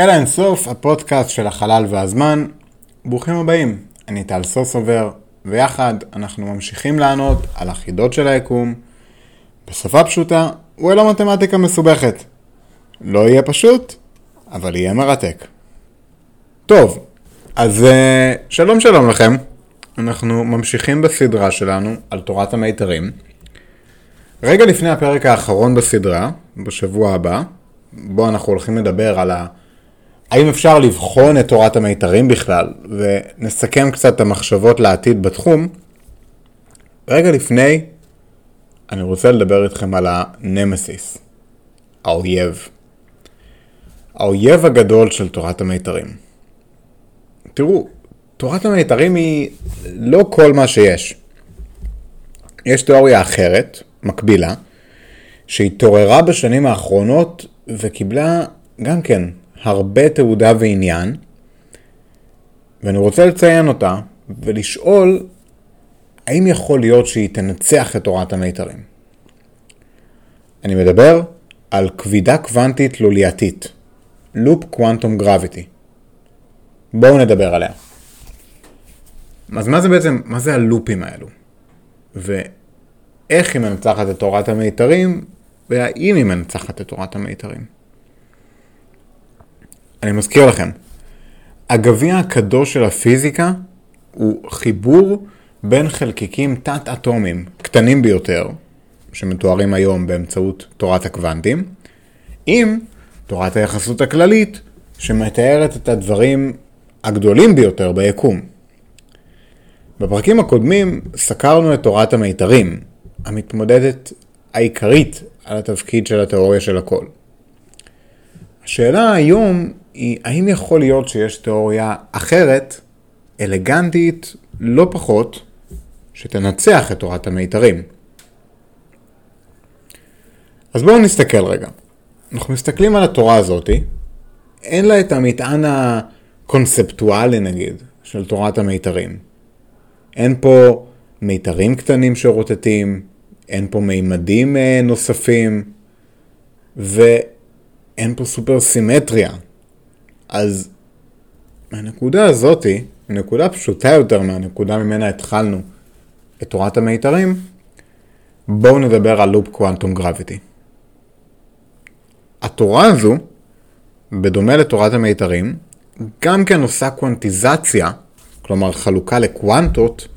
אל האינסוף, הפודקאסט של החלל והזמן. ברוכים הבאים, אני טל סוסובר, ויחד אנחנו ממשיכים לענות על החידות של היקום בשפה פשוטה ולא מתמטיקה מסובכת. לא יהיה פשוט, אבל יהיה מרתק. טוב, אז אה, שלום שלום לכם. אנחנו ממשיכים בסדרה שלנו על תורת המיתרים. רגע לפני הפרק האחרון בסדרה, בשבוע הבא, בו אנחנו הולכים לדבר על ה... האם אפשר לבחון את תורת המיתרים בכלל, ונסכם קצת את המחשבות לעתיד בתחום. רגע לפני, אני רוצה לדבר איתכם על הנמסיס, האויב. האויב הגדול של תורת המיתרים. תראו, תורת המיתרים היא לא כל מה שיש. יש תיאוריה אחרת, מקבילה, שהתעוררה בשנים האחרונות וקיבלה גם כן הרבה תעודה ועניין, ואני רוצה לציין אותה ולשאול האם יכול להיות שהיא תנצח את תורת המיתרים. אני מדבר על כבידה קוונטית לולייתית, לופ קוונטום גרביטי. בואו נדבר עליה. אז מה זה בעצם, מה זה הלופים האלו? ואיך היא מנצחת את תורת המיתרים, והאם היא מנצחת את תורת המיתרים. אני מזכיר לכם, הגביע הקדוש של הפיזיקה הוא חיבור בין חלקיקים תת-אטומיים קטנים ביותר, שמתוארים היום באמצעות תורת הקוונטים, עם תורת היחסות הכללית, שמתארת את הדברים הגדולים ביותר ביקום. בפרקים הקודמים סקרנו את תורת המיתרים, המתמודדת העיקרית על התפקיד של התיאוריה של הכל. השאלה היום היא האם יכול להיות שיש תיאוריה אחרת, אלגנטית לא פחות, שתנצח את תורת המיתרים. אז בואו נסתכל רגע. אנחנו מסתכלים על התורה הזאתי, אין לה את המטען הקונספטואלי נגיד, של תורת המיתרים. אין פה מיתרים קטנים שרוטטים, אין פה מימדים אה, נוספים, ואין פה סופר סימטריה. אז מהנקודה הזאתי, נקודה פשוטה יותר מהנקודה ממנה התחלנו את תורת המיתרים, בואו נדבר על לופ קוונטום גרביטי. התורה הזו, בדומה לתורת המיתרים, גם כן עושה קוונטיזציה, כלומר חלוקה לקוונטות,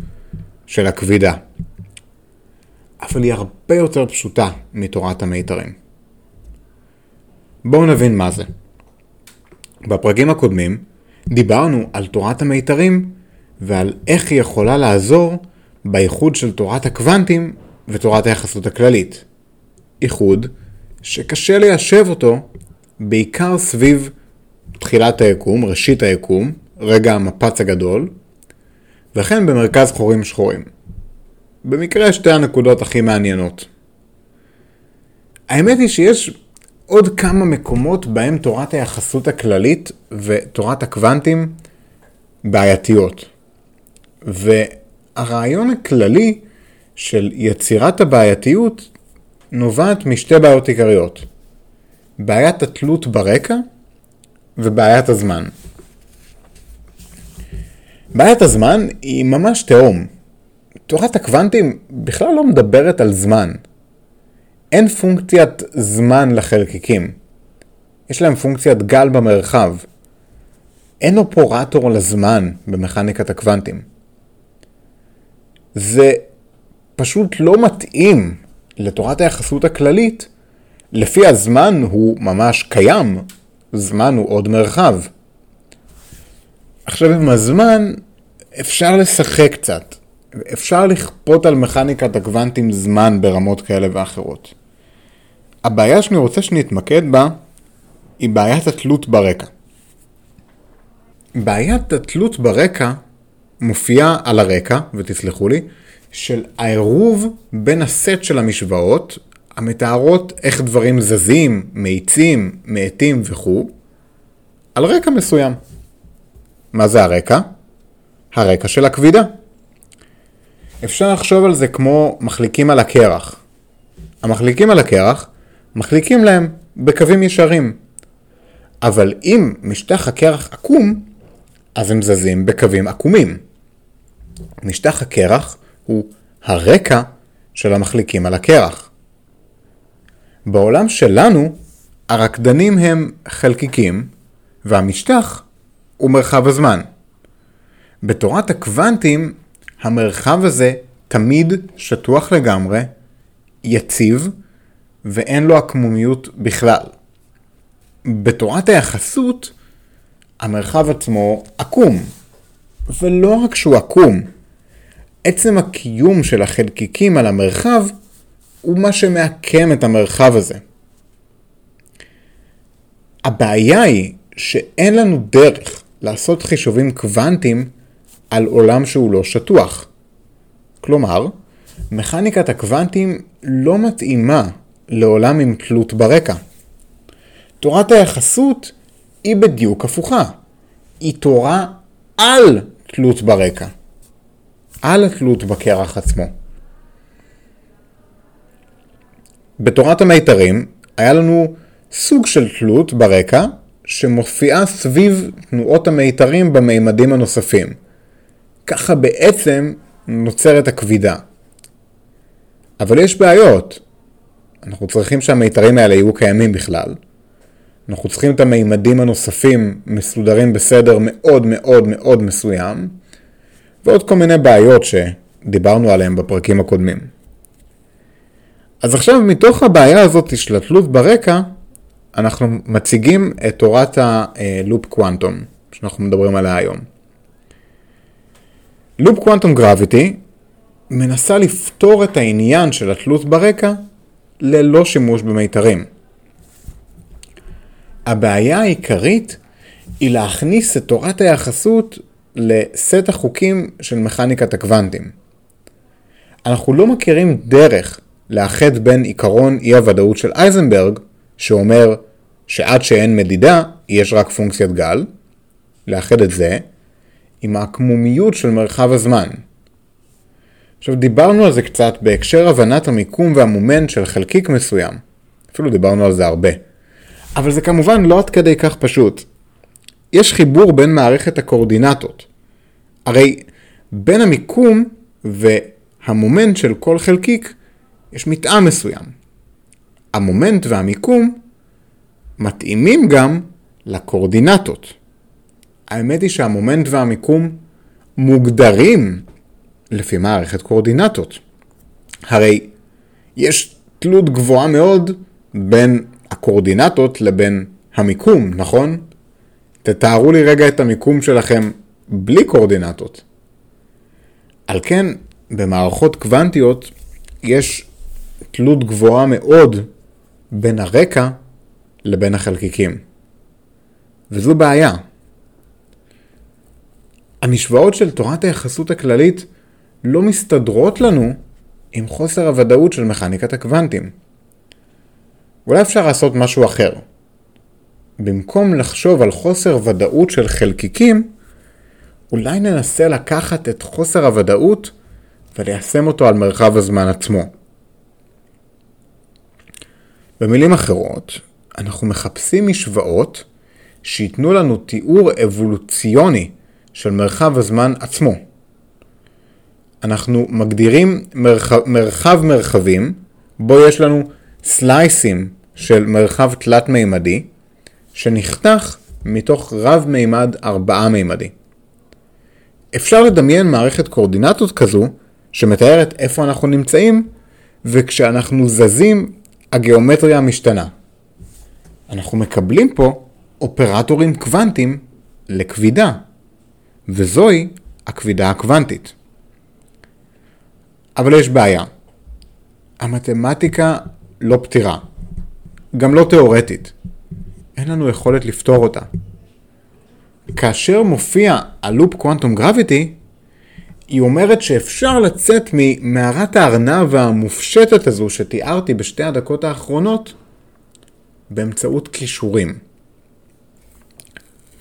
של הכבידה. אבל היא הרבה יותר פשוטה מתורת המיתרים. בואו נבין מה זה. בפרקים הקודמים דיברנו על תורת המיתרים ועל איך היא יכולה לעזור באיחוד של תורת הקוונטים ותורת היחסות הכללית. איחוד שקשה ליישב אותו בעיקר סביב תחילת היקום, ראשית היקום, רגע המפץ הגדול, וכן במרכז חורים שחורים. במקרה שתי הנקודות הכי מעניינות. האמת היא שיש עוד כמה מקומות בהם תורת היחסות הכללית ותורת הקוונטים בעייתיות. והרעיון הכללי של יצירת הבעייתיות נובעת משתי בעיות עיקריות. בעיית התלות ברקע ובעיית הזמן. בעיית הזמן היא ממש תהום. תורת הקוונטים בכלל לא מדברת על זמן. אין פונקציית זמן לחלקיקים. יש להם פונקציית גל במרחב. אין אופורטור לזמן במכניקת הקוונטים. זה פשוט לא מתאים לתורת היחסות הכללית, לפי הזמן הוא ממש קיים, זמן הוא עוד מרחב. עכשיו עם הזמן אפשר לשחק קצת, אפשר לכפות על מכניקת הקוונטים זמן ברמות כאלה ואחרות. הבעיה שאני רוצה שנתמקד בה היא בעיית התלות ברקע. בעיית התלות ברקע מופיעה על הרקע, ותסלחו לי, של העירוב בין הסט של המשוואות המתארות איך דברים זזים, מאיצים, מאטים וכו', על רקע מסוים. מה זה הרקע? הרקע של הכבידה. אפשר לחשוב על זה כמו מחליקים על הקרח. המחליקים על הקרח מחליקים להם בקווים ישרים. אבל אם משטח הקרח עקום, אז הם זזים בקווים עקומים. משטח הקרח הוא הרקע של המחליקים על הקרח. בעולם שלנו, הרקדנים הם חלקיקים, והמשטח הוא מרחב הזמן. בתורת הקוונטים, המרחב הזה תמיד שטוח לגמרי, יציב, ואין לו עקמומיות בכלל. בתורת היחסות, המרחב עצמו עקום. ולא רק שהוא עקום, עצם הקיום של החלקיקים על המרחב הוא מה שמעקם את המרחב הזה. הבעיה היא שאין לנו דרך לעשות חישובים קוונטיים על עולם שהוא לא שטוח. כלומר, מכניקת הקוונטים לא מתאימה לעולם עם תלות ברקע. תורת היחסות היא בדיוק הפוכה. היא תורה על תלות ברקע. על התלות בקרח עצמו. בתורת המיתרים היה לנו סוג של תלות ברקע שמופיעה סביב תנועות המיתרים במימדים הנוספים. ככה בעצם נוצרת הכבידה. אבל יש בעיות. אנחנו צריכים שהמיתרים האלה יהיו קיימים בכלל. אנחנו צריכים את המימדים הנוספים מסודרים בסדר מאוד מאוד מאוד מסוים, ועוד כל מיני בעיות שדיברנו עליהן בפרקים הקודמים. אז עכשיו מתוך הבעיה הזאת של התלות ברקע, אנחנו מציגים את תורת הלופ קוונטום, שאנחנו מדברים עליה היום. לופ קוונטום גרביטי מנסה לפתור את העניין של התלות ברקע ללא שימוש במיתרים. הבעיה העיקרית היא להכניס את תורת היחסות לסט החוקים של מכניקת הקוונטים. אנחנו לא מכירים דרך לאחד בין עיקרון אי הוודאות של אייזנברג, שאומר שעד שאין מדידה, יש רק פונקציית גל, לאחד את זה, עם העקמומיות של מרחב הזמן. עכשיו דיברנו על זה קצת בהקשר הבנת המיקום והמומנט של חלקיק מסוים. אפילו דיברנו על זה הרבה. אבל זה כמובן לא עד כדי כך פשוט. יש חיבור בין מערכת הקורדינטות. הרי בין המיקום והמומנט של כל חלקיק יש מתאם מסוים. המומנט והמיקום מתאימים גם לקורדינטות. האמת היא שהמומנט והמיקום מוגדרים לפי מערכת קורדינטות. הרי יש תלות גבוהה מאוד בין הקורדינטות לבין המיקום, נכון? תתארו לי רגע את המיקום שלכם בלי קורדינטות. על כן, במערכות קוונטיות יש תלות גבוהה מאוד בין הרקע לבין החלקיקים. וזו בעיה. המשוואות של תורת היחסות הכללית לא מסתדרות לנו עם חוסר הוודאות של מכניקת הקוונטים. אולי אפשר לעשות משהו אחר. במקום לחשוב על חוסר ודאות של חלקיקים, אולי ננסה לקחת את חוסר הוודאות וליישם אותו על מרחב הזמן עצמו. במילים אחרות, אנחנו מחפשים משוואות שייתנו לנו תיאור אבולוציוני של מרחב הזמן עצמו. אנחנו מגדירים מרחב, מרחב מרחבים, בו יש לנו סלייסים של מרחב תלת-מימדי, שנחתך מתוך רב-מימד ארבעה-מימדי. אפשר לדמיין מערכת קורדינטות כזו, שמתארת איפה אנחנו נמצאים, וכשאנחנו זזים, הגיאומטריה משתנה. אנחנו מקבלים פה אופרטורים קוונטיים לכבידה, וזוהי הכבידה הקוונטית. אבל יש בעיה. המתמטיקה לא פתירה. גם לא תיאורטית. אין לנו יכולת לפתור אותה. כאשר מופיע הלופ קוונטום גרביטי, היא אומרת שאפשר לצאת ממערת הארנב המופשטת הזו שתיארתי בשתי הדקות האחרונות באמצעות כישורים.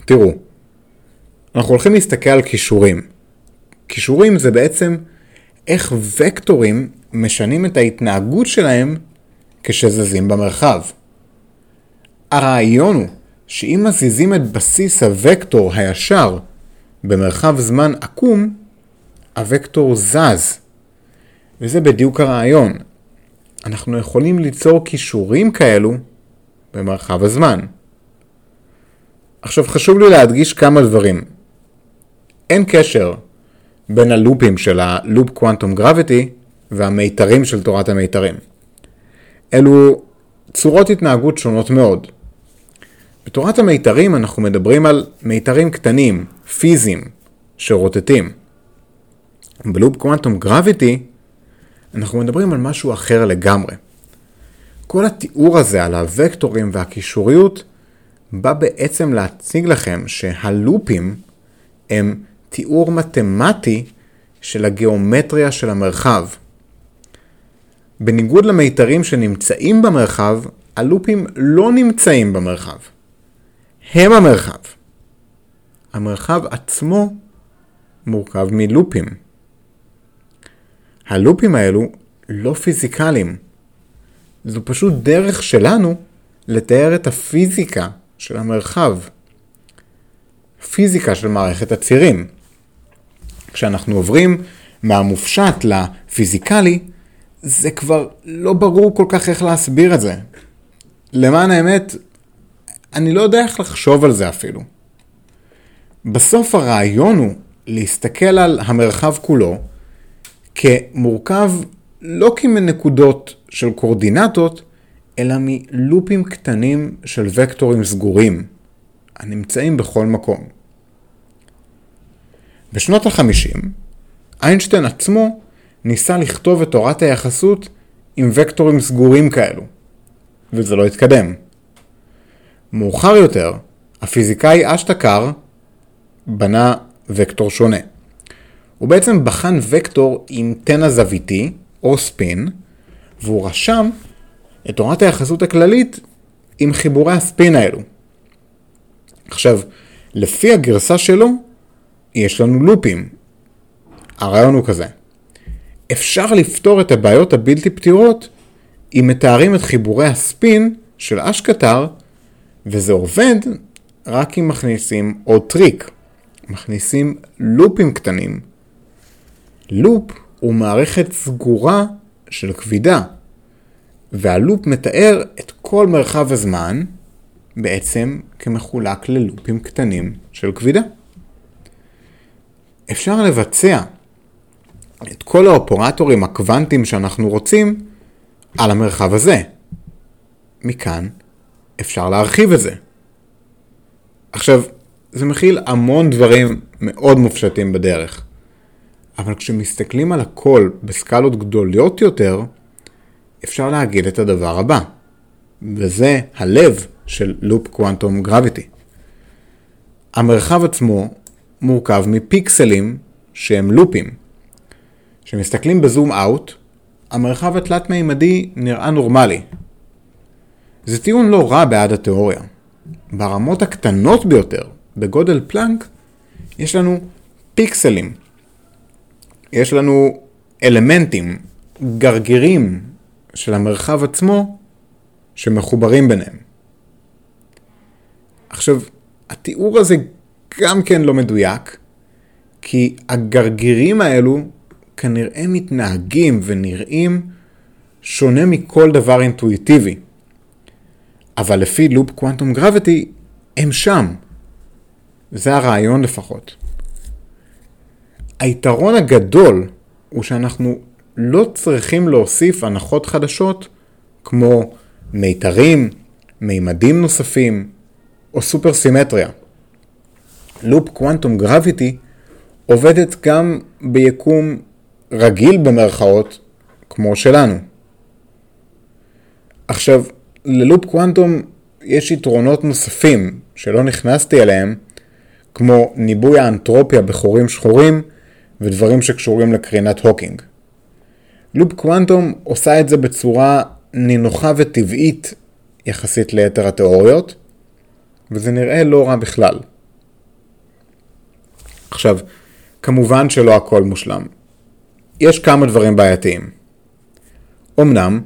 תראו, אנחנו הולכים להסתכל על כישורים. כישורים זה בעצם איך וקטורים משנים את ההתנהגות שלהם כשזזים במרחב. הרעיון הוא שאם מזיזים את בסיס הוקטור הישר במרחב זמן עקום, הוקטור זז. וזה בדיוק הרעיון. אנחנו יכולים ליצור כישורים כאלו במרחב הזמן. עכשיו חשוב לי להדגיש כמה דברים. אין קשר בין הלופים של הלופ קוונטום גרביטי והמיתרים של תורת המיתרים. אלו צורות התנהגות שונות מאוד. בתורת המיתרים אנחנו מדברים על מיתרים קטנים, פיזיים, שרוטטים. בלופ קוונטום גרביטי אנחנו מדברים על משהו אחר לגמרי. כל התיאור הזה על הוקטורים והקישוריות בא בעצם להציג לכם שהלופים הם תיאור מתמטי של הגיאומטריה של המרחב. בניגוד למיתרים שנמצאים במרחב, הלופים לא נמצאים במרחב. הם המרחב. המרחב עצמו מורכב מלופים. הלופים האלו לא פיזיקליים. זו פשוט דרך שלנו לתאר את הפיזיקה של המרחב. פיזיקה של מערכת הצירים. כשאנחנו עוברים מהמופשט לפיזיקלי, זה כבר לא ברור כל כך איך להסביר את זה. למען האמת, אני לא יודע איך לחשוב על זה אפילו. בסוף הרעיון הוא להסתכל על המרחב כולו כמורכב לא כמנקודות של קורדינטות, אלא מלופים קטנים של וקטורים סגורים, הנמצאים בכל מקום. בשנות ה-50, איינשטיין עצמו ניסה לכתוב את תורת היחסות עם וקטורים סגורים כאלו, וזה לא התקדם. מאוחר יותר, הפיזיקאי אשטקר בנה וקטור שונה. הוא בעצם בחן וקטור עם תנע זוויתי, או ספין, והוא רשם את תורת היחסות הכללית עם חיבורי הספין האלו. עכשיו, לפי הגרסה שלו, יש לנו לופים. הרעיון הוא כזה. אפשר לפתור את הבעיות הבלתי פתירות אם מתארים את חיבורי הספין של אשטקר, וזה עובד רק אם מכניסים עוד טריק. מכניסים לופים קטנים. לופ הוא מערכת סגורה של כבידה, והלופ מתאר את כל מרחב הזמן בעצם כמחולק ללופים קטנים של כבידה. אפשר לבצע את כל האופרטורים הקוונטיים שאנחנו רוצים על המרחב הזה. מכאן אפשר להרחיב את זה. עכשיו, זה מכיל המון דברים מאוד מופשטים בדרך. אבל כשמסתכלים על הכל בסקלות גדולות יותר, אפשר להגיד את הדבר הבא, וזה הלב של לופ קוונטום גרביטי. המרחב עצמו מורכב מפיקסלים שהם לופים. כשמסתכלים בזום אאוט, המרחב התלת-מימדי נראה נורמלי. זה טיעון לא רע בעד התיאוריה. ברמות הקטנות ביותר, בגודל פלנק, יש לנו פיקסלים. יש לנו אלמנטים, גרגירים של המרחב עצמו, שמחוברים ביניהם. עכשיו, התיאור הזה גם כן לא מדויק, כי הגרגירים האלו כנראה מתנהגים ונראים שונה מכל דבר אינטואיטיבי. אבל לפי לופ קוונטום גרביטי, הם שם. זה הרעיון לפחות. היתרון הגדול הוא שאנחנו לא צריכים להוסיף הנחות חדשות כמו מיתרים, מימדים נוספים או סופר סימטריה. לופ קוונטום גרביטי עובדת גם ביקום רגיל במרכאות כמו שלנו. עכשיו, ללופ קוונטום יש יתרונות נוספים שלא נכנסתי אליהם, כמו ניבוי האנטרופיה בחורים שחורים ודברים שקשורים לקרינת הוקינג. לופ קוונטום עושה את זה בצורה נינוחה וטבעית יחסית ליתר התיאוריות, וזה נראה לא רע בכלל. עכשיו, כמובן שלא הכל מושלם. יש כמה דברים בעייתיים. אמנם,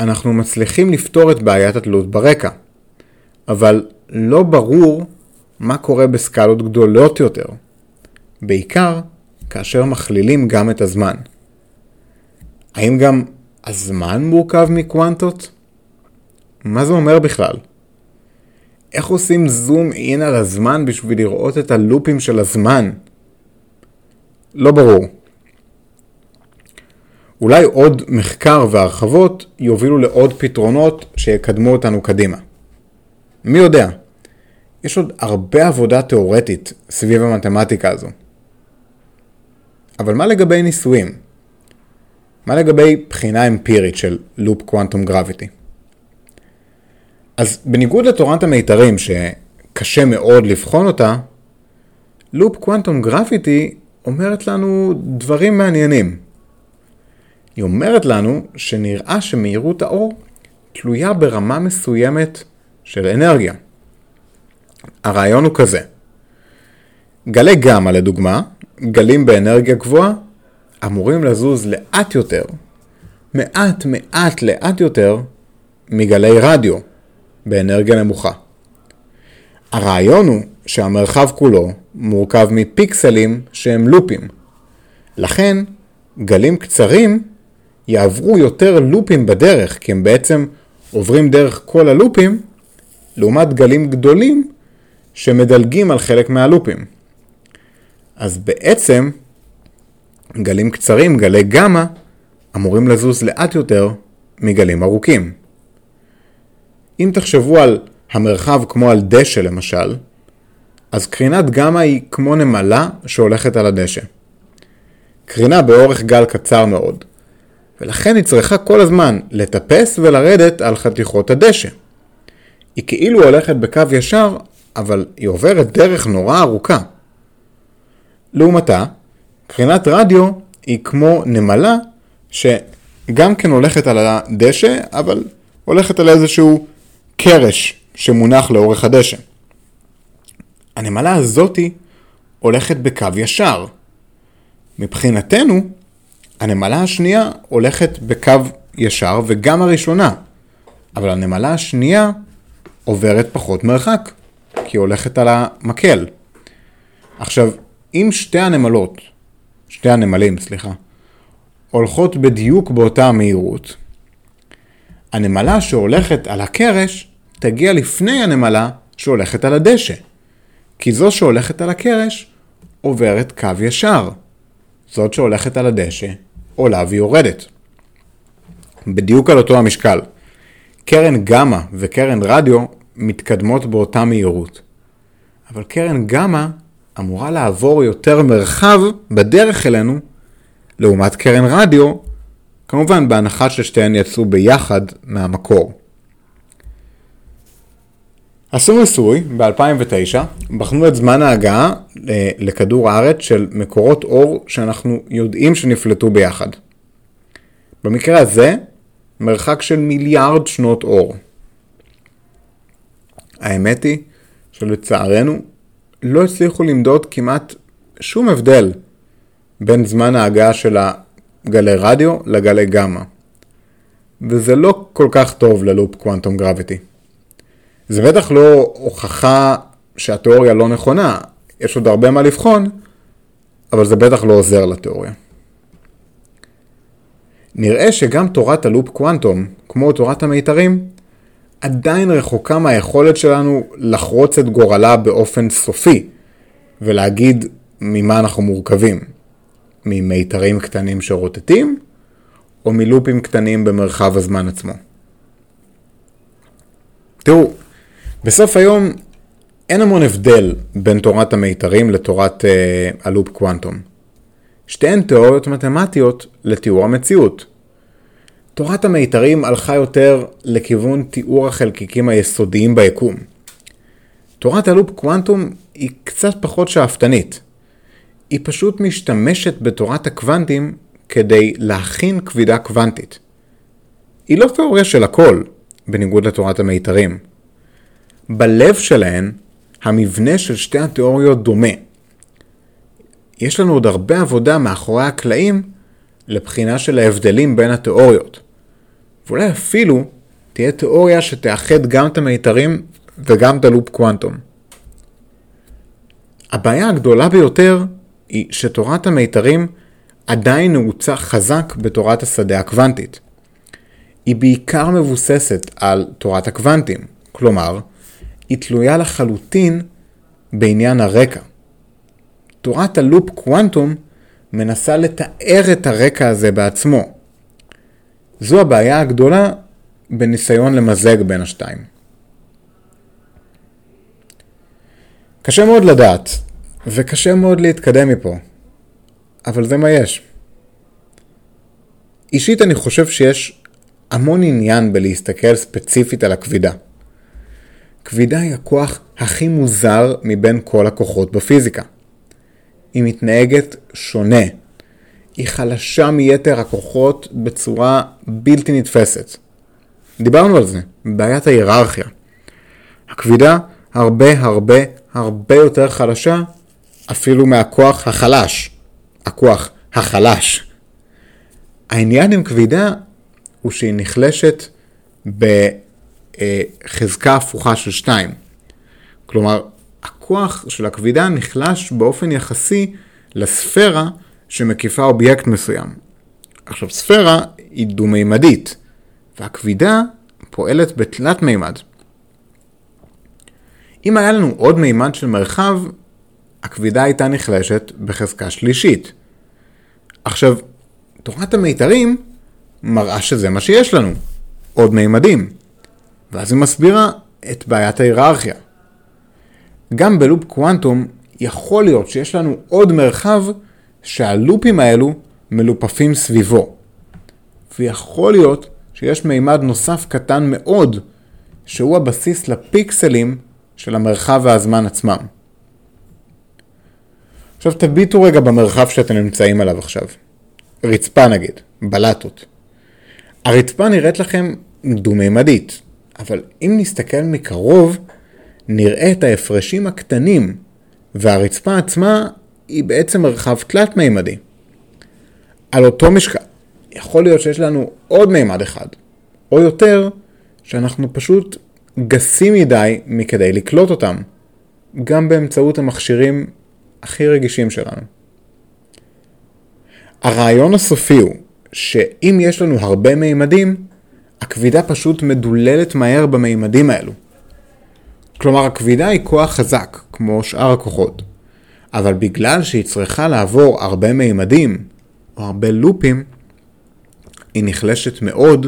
אנחנו מצליחים לפתור את בעיית התלות ברקע, אבל לא ברור מה קורה בסקלות גדולות יותר, בעיקר כאשר מכלילים גם את הזמן. האם גם הזמן מורכב מקוונטות? מה זה אומר בכלל? איך עושים זום אין על הזמן בשביל לראות את הלופים של הזמן? לא ברור. אולי עוד מחקר והרחבות יובילו לעוד פתרונות שיקדמו אותנו קדימה. מי יודע? יש עוד הרבה עבודה תאורטית סביב המתמטיקה הזו. אבל מה לגבי ניסויים? מה לגבי בחינה אמפירית של לופ קוונטום גרביטי? אז בניגוד לתורת המיתרים שקשה מאוד לבחון אותה, לופ קוונטום גרביטי אומרת לנו דברים מעניינים. היא אומרת לנו שנראה שמהירות האור תלויה ברמה מסוימת של אנרגיה. הרעיון הוא כזה, גלי גמא לדוגמה, גלים באנרגיה גבוהה, אמורים לזוז לאט יותר, מעט מעט לאט יותר, מגלי רדיו באנרגיה נמוכה. הרעיון הוא שהמרחב כולו מורכב מפיקסלים שהם לופים. לכן, גלים קצרים יעברו יותר לופים בדרך, כי הם בעצם עוברים דרך כל הלופים, לעומת גלים גדולים שמדלגים על חלק מהלופים. אז בעצם, גלים קצרים, גלי גמא, אמורים לזוז לאט יותר מגלים ארוכים. אם תחשבו על המרחב כמו על דשא למשל, אז קרינת גמא היא כמו נמלה שהולכת על הדשא. קרינה באורך גל קצר מאוד, ולכן היא צריכה כל הזמן לטפס ולרדת על חתיכות הדשא. היא כאילו הולכת בקו ישר, אבל היא עוברת דרך נורא ארוכה. לעומתה, קרינת רדיו היא כמו נמלה שגם כן הולכת על הדשא, אבל הולכת על איזשהו קרש שמונח לאורך הדשא. הנמלה הזאתי הולכת בקו ישר. מבחינתנו, הנמלה השנייה הולכת בקו ישר וגם הראשונה, אבל הנמלה השנייה עוברת פחות מרחק, כי היא הולכת על המקל. עכשיו, אם שתי הנמלות, שתי הנמלים, סליחה, הולכות בדיוק באותה המהירות, הנמלה שהולכת על הקרש תגיע לפני הנמלה שהולכת על הדשא. כי זו שהולכת על הקרש עוברת קו ישר. זאת שהולכת על הדשא עולה ויורדת. בדיוק על אותו המשקל. קרן גמא וקרן רדיו מתקדמות באותה מהירות. אבל קרן גמא אמורה לעבור יותר מרחב בדרך אלינו, לעומת קרן רדיו, כמובן בהנחה ששתיהן יצאו ביחד מהמקור. עשו ניסוי ב-2009, בחנו את זמן ההגעה אה, לכדור הארץ של מקורות אור שאנחנו יודעים שנפלטו ביחד. במקרה הזה, מרחק של מיליארד שנות אור. האמת היא שלצערנו לא הצליחו למדוד כמעט שום הבדל בין זמן ההגעה של הגלי רדיו לגלי גמא. וזה לא כל כך טוב ללופ קוונטום גרביטי. זה בטח לא הוכחה שהתיאוריה לא נכונה, יש עוד הרבה מה לבחון, אבל זה בטח לא עוזר לתיאוריה. נראה שגם תורת הלופ קוונטום, כמו תורת המיתרים, עדיין רחוקה מהיכולת שלנו לחרוץ את גורלה באופן סופי, ולהגיד ממה אנחנו מורכבים. ממיתרים קטנים שרוטטים, או מלופים קטנים במרחב הזמן עצמו. תראו, בסוף היום אין המון הבדל בין תורת המיתרים לתורת אה, הלופ קוונטום. שתיהן תיאוריות מתמטיות לתיאור המציאות. תורת המיתרים הלכה יותר לכיוון תיאור החלקיקים היסודיים ביקום. תורת הלופ קוונטום היא קצת פחות שאפתנית. היא פשוט משתמשת בתורת הקוונטים כדי להכין כבידה קוונטית. היא לא תיאוריה של הכל, בניגוד לתורת המיתרים. בלב שלהן, המבנה של שתי התיאוריות דומה. יש לנו עוד הרבה עבודה מאחורי הקלעים לבחינה של ההבדלים בין התיאוריות. ואולי אפילו תהיה תיאוריה שתאחד גם את המיתרים וגם את הלופ קוונטום. הבעיה הגדולה ביותר היא שתורת המיתרים עדיין נעוצה חזק בתורת השדה הקוונטית. היא בעיקר מבוססת על תורת הקוונטים, כלומר, היא תלויה לחלוטין בעניין הרקע. תורת הלופ קוונטום מנסה לתאר את הרקע הזה בעצמו. זו הבעיה הגדולה בניסיון למזג בין השתיים. קשה מאוד לדעת, וקשה מאוד להתקדם מפה, אבל זה מה יש. אישית אני חושב שיש המון עניין בלהסתכל ספציפית על הכבידה. כבידה היא הכוח הכי מוזר מבין כל הכוחות בפיזיקה. היא מתנהגת שונה. היא חלשה מיתר הכוחות בצורה בלתי נתפסת. דיברנו על זה, בעיית ההיררכיה. הכבידה הרבה הרבה הרבה יותר חלשה אפילו מהכוח החלש. הכוח החלש. העניין עם כבידה הוא שהיא נחלשת בחזקה הפוכה של 2. כלומר, הכוח של הכבידה נחלש באופן יחסי לספירה שמקיפה אובייקט מסוים. עכשיו, ספירה היא דו-מימדית, והכבידה פועלת בתלת מימד. אם היה לנו עוד מימד של מרחב, הכבידה הייתה נחלשת בחזקה שלישית. עכשיו, תורת המיתרים מראה שזה מה שיש לנו, עוד מימדים. ואז היא מסבירה את בעיית ההיררכיה. גם בלופ קוונטום יכול להיות שיש לנו עוד מרחב שהלופים האלו מלופפים סביבו. ויכול להיות שיש מימד נוסף קטן מאוד, שהוא הבסיס לפיקסלים של המרחב והזמן עצמם. עכשיו תביטו רגע במרחב שאתם נמצאים עליו עכשיו. רצפה נגיד, בלטות. הרצפה נראית לכם דו-מימדית, אבל אם נסתכל מקרוב, נראה את ההפרשים הקטנים, והרצפה עצמה היא בעצם מרחב תלת-מימדי. על אותו משקל, יכול להיות שיש לנו עוד מימד אחד, או יותר, שאנחנו פשוט גסים מדי מכדי לקלוט אותם, גם באמצעות המכשירים הכי רגישים שלנו. הרעיון הסופי הוא שאם יש לנו הרבה מימדים, הכבידה פשוט מדוללת מהר במימדים האלו. כלומר, הכבידה היא כוח חזק, כמו שאר הכוחות, אבל בגלל שהיא צריכה לעבור הרבה מימדים, או הרבה לופים, היא נחלשת מאוד,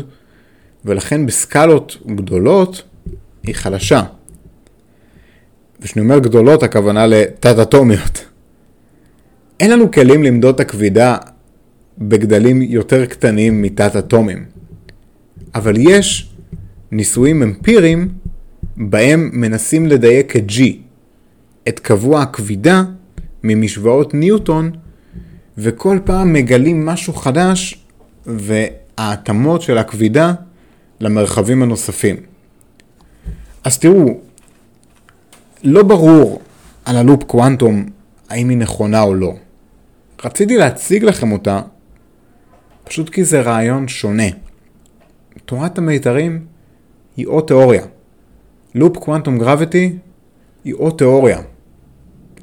ולכן בסקלות גדולות היא חלשה. וכשאני אומר גדולות, הכוונה לתת-אטומיות. אין לנו כלים למדוד את הכבידה בגדלים יותר קטנים מתת-אטומים. אבל יש ניסויים אמפיריים בהם מנסים לדייק את G, את קבוע הכבידה, ממשוואות ניוטון, וכל פעם מגלים משהו חדש וההתאמות של הכבידה למרחבים הנוספים. אז תראו, לא ברור על הלופ קוונטום האם היא נכונה או לא. רציתי להציג לכם אותה פשוט כי זה רעיון שונה. תורת המיתרים היא או תיאוריה. לופ קוונטום גרביטי היא או תיאוריה.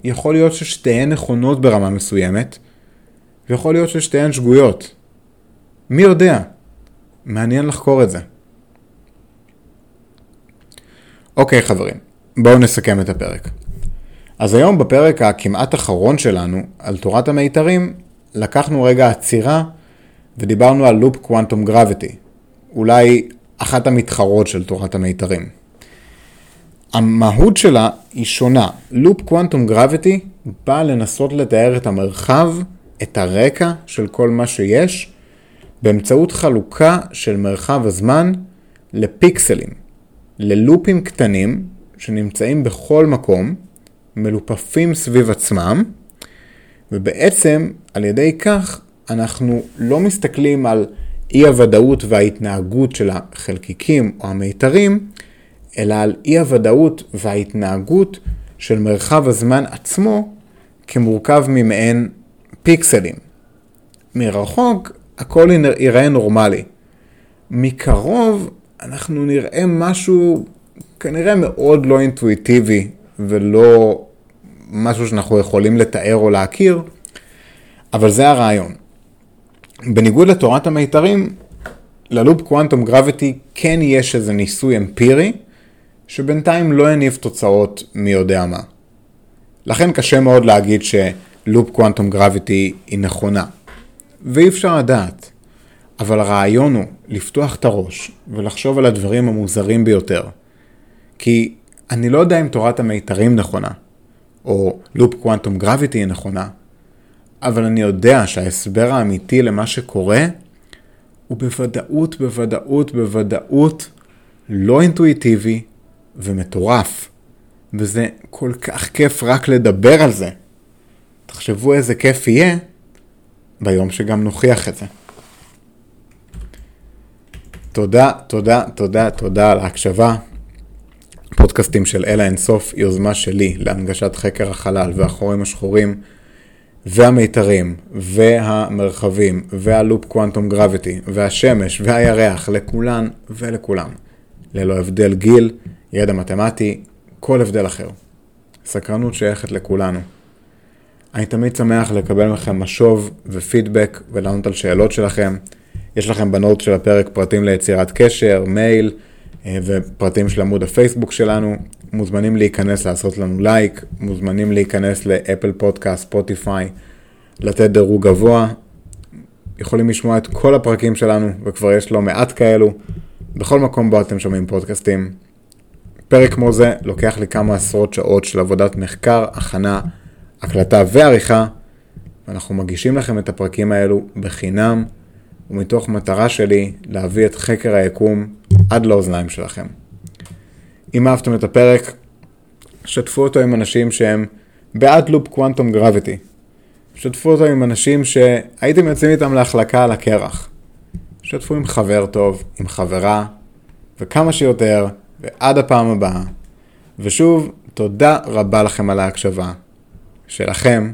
יכול להיות ששתיהן נכונות ברמה מסוימת, ויכול להיות ששתיהן שגויות. מי יודע? מעניין לחקור את זה. אוקיי חברים, בואו נסכם את הפרק. אז היום בפרק הכמעט אחרון שלנו על תורת המיתרים, לקחנו רגע עצירה ודיברנו על לופ קוונטום גרביטי, אולי אחת המתחרות של תורת המיתרים. המהות שלה היא שונה. לופ קוונטום גרביטי בא לנסות לתאר את המרחב, את הרקע של כל מה שיש, באמצעות חלוקה של מרחב הזמן לפיקסלים, ללופים קטנים שנמצאים בכל מקום, מלופפים סביב עצמם, ובעצם על ידי כך אנחנו לא מסתכלים על אי הוודאות וההתנהגות של החלקיקים או המיתרים, אלא על אי הוודאות וההתנהגות של מרחב הזמן עצמו כמורכב ממעין פיקסלים. מרחוק הכל ייראה נורמלי. מקרוב אנחנו נראה משהו כנראה מאוד לא אינטואיטיבי ולא משהו שאנחנו יכולים לתאר או להכיר, אבל זה הרעיון. בניגוד לתורת המיתרים, ללופ קוואנטום גרביטי כן יש איזה ניסוי אמפירי, שבינתיים לא הניב תוצאות מי יודע מה. לכן קשה מאוד להגיד שלופ קוואנטום גרביטי היא נכונה. ואי אפשר לדעת. אבל הרעיון הוא לפתוח את הראש ולחשוב על הדברים המוזרים ביותר. כי אני לא יודע אם תורת המיתרים נכונה, או לופ קוואנטום גרביטי היא נכונה, אבל אני יודע שההסבר האמיתי למה שקורה הוא בוודאות, בוודאות, בוודאות לא אינטואיטיבי ומטורף. וזה כל כך כיף רק לדבר על זה. תחשבו איזה כיף יהיה ביום שגם נוכיח את זה. תודה, תודה, תודה, תודה על ההקשבה. פודקאסטים של אלה אינסוף, יוזמה שלי להנגשת חקר החלל והחורים השחורים והמיתרים והמרחבים והלופ קוואנטום גרביטי והשמש והירח לכולן ולכולם. ללא הבדל גיל, ידע מתמטי, כל הבדל אחר. סקרנות שייכת לכולנו. אני תמיד שמח לקבל מכם משוב ופידבק ולענות על שאלות שלכם. יש לכם ב note של הפרק פרטים ליצירת קשר, מייל ופרטים של עמוד הפייסבוק שלנו. מוזמנים להיכנס לעשות לנו לייק, מוזמנים להיכנס לאפל פודקאסט, ספוטיפיי, לתת דירוג גבוה. יכולים לשמוע את כל הפרקים שלנו, וכבר יש לא מעט כאלו, בכל מקום בו אתם שומעים פודקאסטים. פרק כמו זה לוקח לי כמה עשרות שעות של עבודת מחקר, הכנה, הקלטה ועריכה, ואנחנו מגישים לכם את הפרקים האלו בחינם, ומתוך מטרה שלי להביא את חקר היקום עד לאוזניים שלכם. אם אהבתם את הפרק, שתפו אותו עם אנשים שהם בעד לופ קוואנטום גרביטי. שתפו אותו עם אנשים שהייתם יוצאים איתם להחלקה על הקרח. שתפו עם חבר טוב, עם חברה, וכמה שיותר, ועד הפעם הבאה. ושוב, תודה רבה לכם על ההקשבה. שלכם.